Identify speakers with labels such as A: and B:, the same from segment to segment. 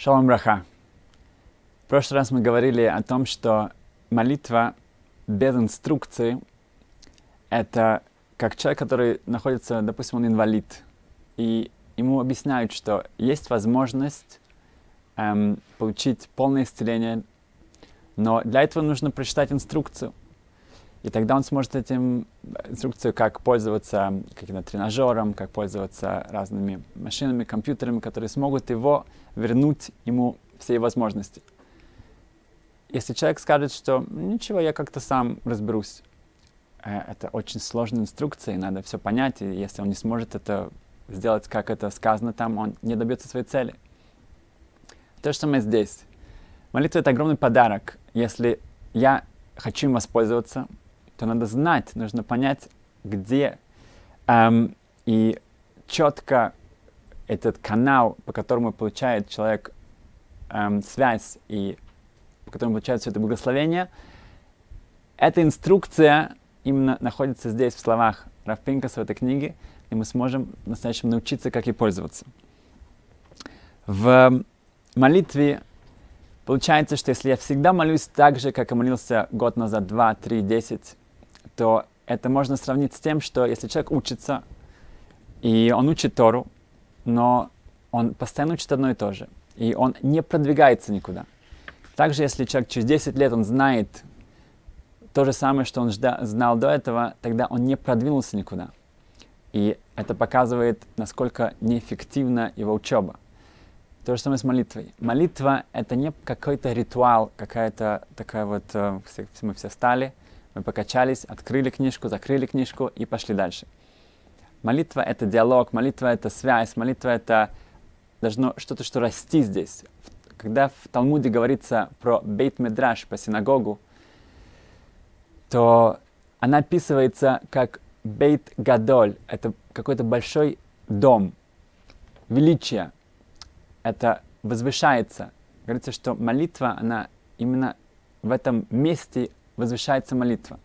A: Шалом браха. В прошлый раз мы говорили о том, что молитва без инструкции — это как человек, который находится, допустим, он инвалид, и ему объясняют, что есть возможность эм, получить полное исцеление, но для этого нужно прочитать инструкцию. И тогда он сможет этим инструкцию, как пользоваться каким-то тренажером, как пользоваться разными машинами, компьютерами, которые смогут его вернуть ему все возможности. Если человек скажет, что ничего, я как-то сам разберусь, э, это очень сложная инструкция, и надо все понять, и если он не сможет это сделать, как это сказано там, он не добьется своей цели. То же самое здесь. Молитва — это огромный подарок. Если я хочу им воспользоваться, то надо знать, нужно понять, где эм, и четко этот канал, по которому получает человек эм, связь и по которому получает все это благословение, эта инструкция именно находится здесь, в словах Рафпинкаса в этой книге, и мы сможем в настоящем научиться, как ей пользоваться. В молитве получается, что если я всегда молюсь так же, как я молился год назад, два, три, десять, то это можно сравнить с тем, что если человек учится, и он учит Тору, но он постоянно учит одно и то же, и он не продвигается никуда. Также, если человек через 10 лет, он знает то же самое, что он жда- знал до этого, тогда он не продвинулся никуда. И это показывает, насколько неэффективна его учеба. То же самое с молитвой. Молитва — это не какой-то ритуал, какая-то такая вот... Э, все, мы все встали, мы покачались, открыли книжку, закрыли книжку и пошли дальше. Молитва — это диалог, молитва — это связь, молитва — это должно что-то, что расти здесь. Когда в Талмуде говорится про бейт медраш, по синагогу, то она описывается как бейт гадоль. Это какой-то большой дом, величие. Это возвышается. Говорится, что молитва, она именно в этом месте возвышается молитва.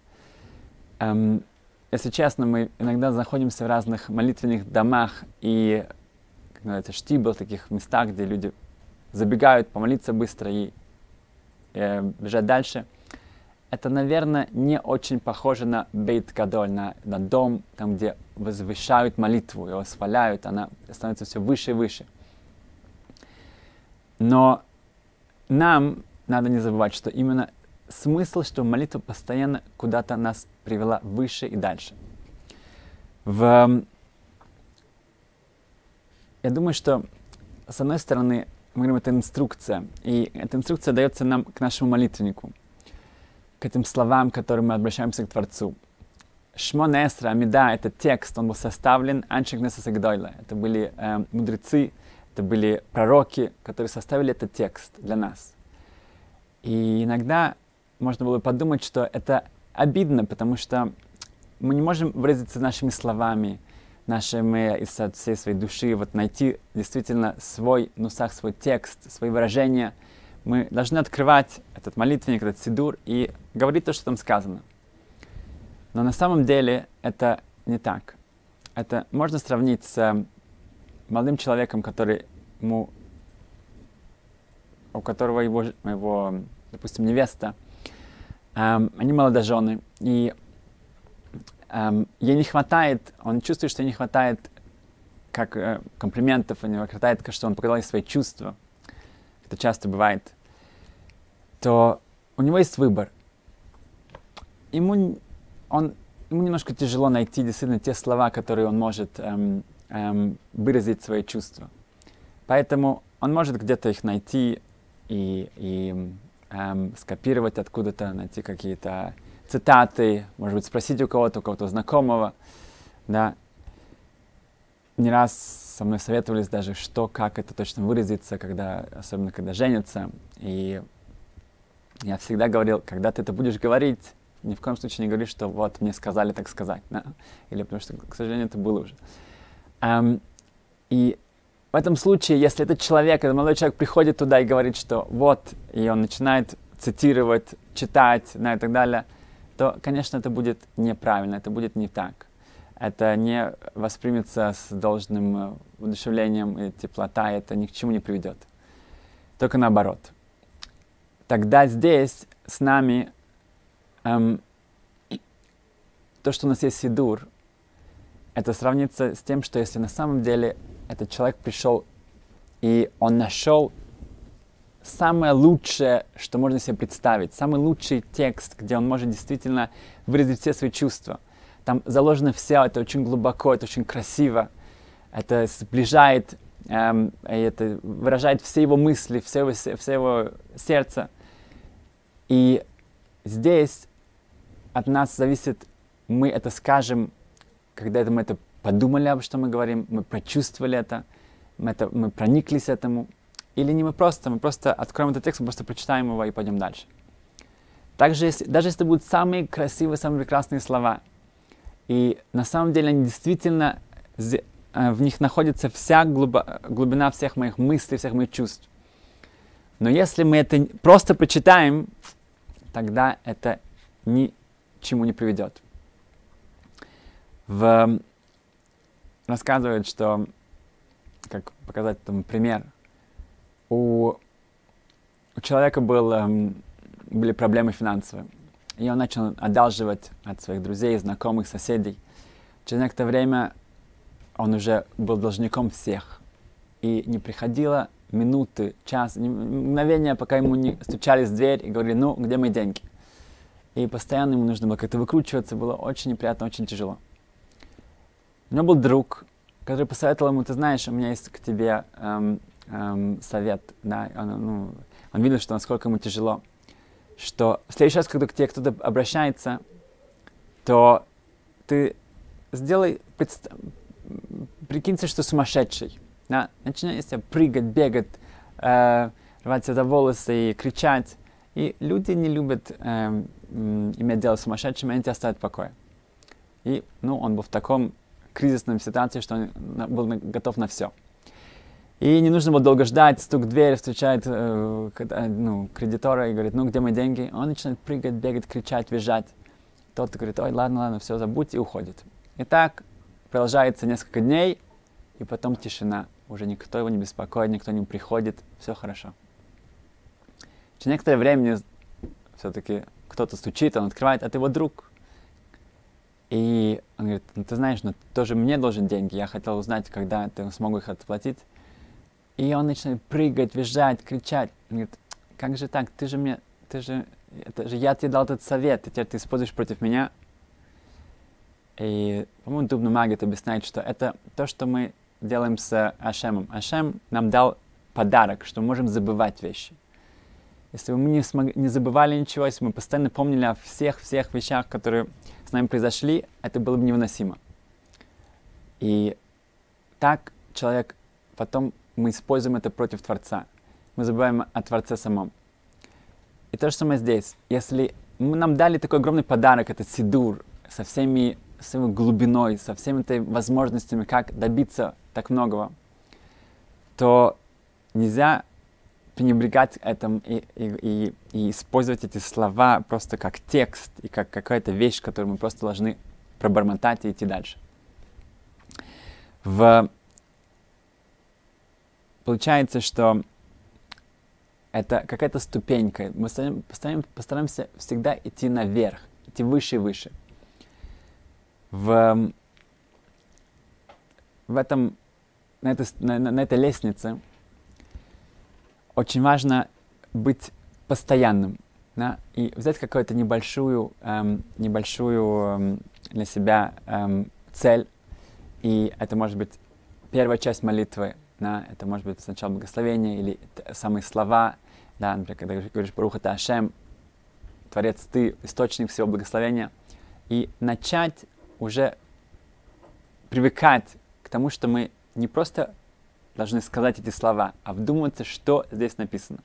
A: Эм, если честно, мы иногда находимся в разных молитвенных домах и, как называется, штибл, таких местах, где люди забегают помолиться быстро и э, бежать дальше. Это, наверное, не очень похоже на бейт гадоль, на, на дом, там, где возвышают молитву, его восхваляют, она становится все выше и выше. Но нам надо не забывать, что именно смысл, что молитва постоянно куда-то нас привела выше и дальше. В... Я думаю, что с одной стороны, мы говорим, это инструкция, и эта инструкция дается нам к нашему молитвеннику, к этим словам, к которым мы обращаемся к Творцу. Шмон Эсра, Амида, это текст, он был составлен Аншик Несасагдойла. Это были э, мудрецы, это были пророки, которые составили этот текст для нас. И иногда можно было подумать, что это обидно, потому что мы не можем выразиться нашими словами, нашими из всей своей души, вот найти действительно свой нусах, свой текст, свои выражения. Мы должны открывать этот молитвенник, этот сидур и говорить то, что там сказано. Но на самом деле это не так. Это можно сравнить с молодым человеком, который ему, у которого его, его допустим, невеста эм, они молодожены, и эм, ей не хватает, он чувствует, что ей не хватает как э, комплиментов, у него хватает, что он показал ей свои чувства, это часто бывает, то у него есть выбор. Ему, он, ему немножко тяжело найти действительно те слова, которые он может эм, эм, выразить свои чувства. Поэтому он может где-то их найти и, и эм, скопировать откуда-то, найти какие-то цитаты, может быть, спросить у кого-то, у кого-то знакомого, да. Не раз со мной советовались даже, что, как это точно выразиться, когда, особенно когда женятся. И я всегда говорил, когда ты это будешь говорить, ни в коем случае не говори, что вот мне сказали так сказать, да? или потому что, к сожалению, это было уже. Um, и в этом случае, если этот человек, этот молодой человек приходит туда и говорит, что вот, и он начинает цитировать, читать да, и так далее, то, конечно, это будет неправильно, это будет не так. Это не воспримется с должным э, удушевлением и теплота, это ни к чему не приведет. только наоборот. Тогда здесь с нами эм, то, что у нас есть сидур, это сравнится с тем, что если на самом деле этот человек пришел и он нашел самое лучшее, что можно себе представить, самый лучший текст, где он может действительно выразить все свои чувства. Там заложено все, это очень глубоко, это очень красиво, это сближает, эм, это выражает все его мысли, все его, все его сердце. И здесь от нас зависит, мы это скажем, когда это, мы это подумали об что мы говорим, мы прочувствовали это, мы, это, мы прониклись этому, или не мы просто, мы просто откроем этот текст, мы просто прочитаем его и пойдем дальше. Также, если, даже если это будут самые красивые, самые прекрасные слова, и на самом деле они действительно, э, в них находится вся глубо, глубина всех моих мыслей, всех моих чувств. Но если мы это просто почитаем, тогда это ни к чему не приведет. В... Рассказывают, что, как показать там пример, у, у человека был, эм, были проблемы финансовые, и он начал одалживать от своих друзей, знакомых, соседей. Через некоторое время он уже был должником всех, и не приходило минуты, час, мгновения, пока ему не стучались в дверь и говорили, ну, где мои деньги? И постоянно ему нужно было как-то выкручиваться, было очень неприятно, очень тяжело. У него был друг, который посоветовал ему, ты знаешь, у меня есть к тебе эм, эм, совет, да, он, ну, он видел, что насколько ему тяжело, что в следующий раз, когда к тебе кто-то обращается, то ты сделай, предст... прикинься, что сумасшедший, да, начинай себя прыгать, бегать, э, рвать себя за волосы и кричать, и люди не любят э, иметь дело с сумасшедшими, они тебя оставят в покое. И, ну, он был в таком кризисном ситуации, что он был готов на все. И не нужно было долго ждать, стук в дверь, встречает э, ну, кредитора и говорит, ну где мои деньги? Он начинает прыгать, бегать, кричать, визжать. Тот говорит, ой, ладно, ладно, все, забудь, и уходит. И так продолжается несколько дней, и потом тишина. Уже никто его не беспокоит, никто не приходит, все хорошо. Через некоторое время все-таки кто-то стучит, он открывает, а ты его друг. И он говорит, ну ты знаешь, ну тоже мне должен деньги, я хотел узнать, когда ты смогу их отплатить. И он начинает прыгать, визжать, кричать. Он говорит, как же так, ты же мне, ты же, это же я тебе дал этот совет, и теперь ты используешь против меня. И, по-моему, Дубна Магит объясняет, что это то, что мы делаем с Ашемом. Ашем нам дал подарок, что мы можем забывать вещи. Если бы мы не, смог, не забывали ничего, если бы мы постоянно помнили о всех-всех вещах, которые нами произошли, это было бы невыносимо. И так человек потом мы используем это против Творца. Мы забываем о Творце самом. И то же самое здесь. Если нам дали такой огромный подарок, этот сидур, со всеми своей глубиной, со всеми этой возможностями, как добиться так многого, то нельзя пренебрегать этим и, и, и, использовать эти слова просто как текст и как какая-то вещь, которую мы просто должны пробормотать и идти дальше. В получается, что это какая-то ступенька. Мы постараемся, постараемся всегда идти наверх, идти выше и выше. В, в этом, на, этой, на, на этой лестнице очень важно быть постоянным да, и взять какую-то небольшую, эм, небольшую эм, для себя эм, цель. И это может быть первая часть молитвы, да, это может быть сначала благословение или самые слова, да, например, когда говоришь «Баруха ты Ашем», Творец, ты источник всего благословения, и начать уже привыкать к тому, что мы не просто должны сказать эти слова, а вдуматься, что здесь написано.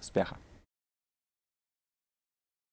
A: Успеха!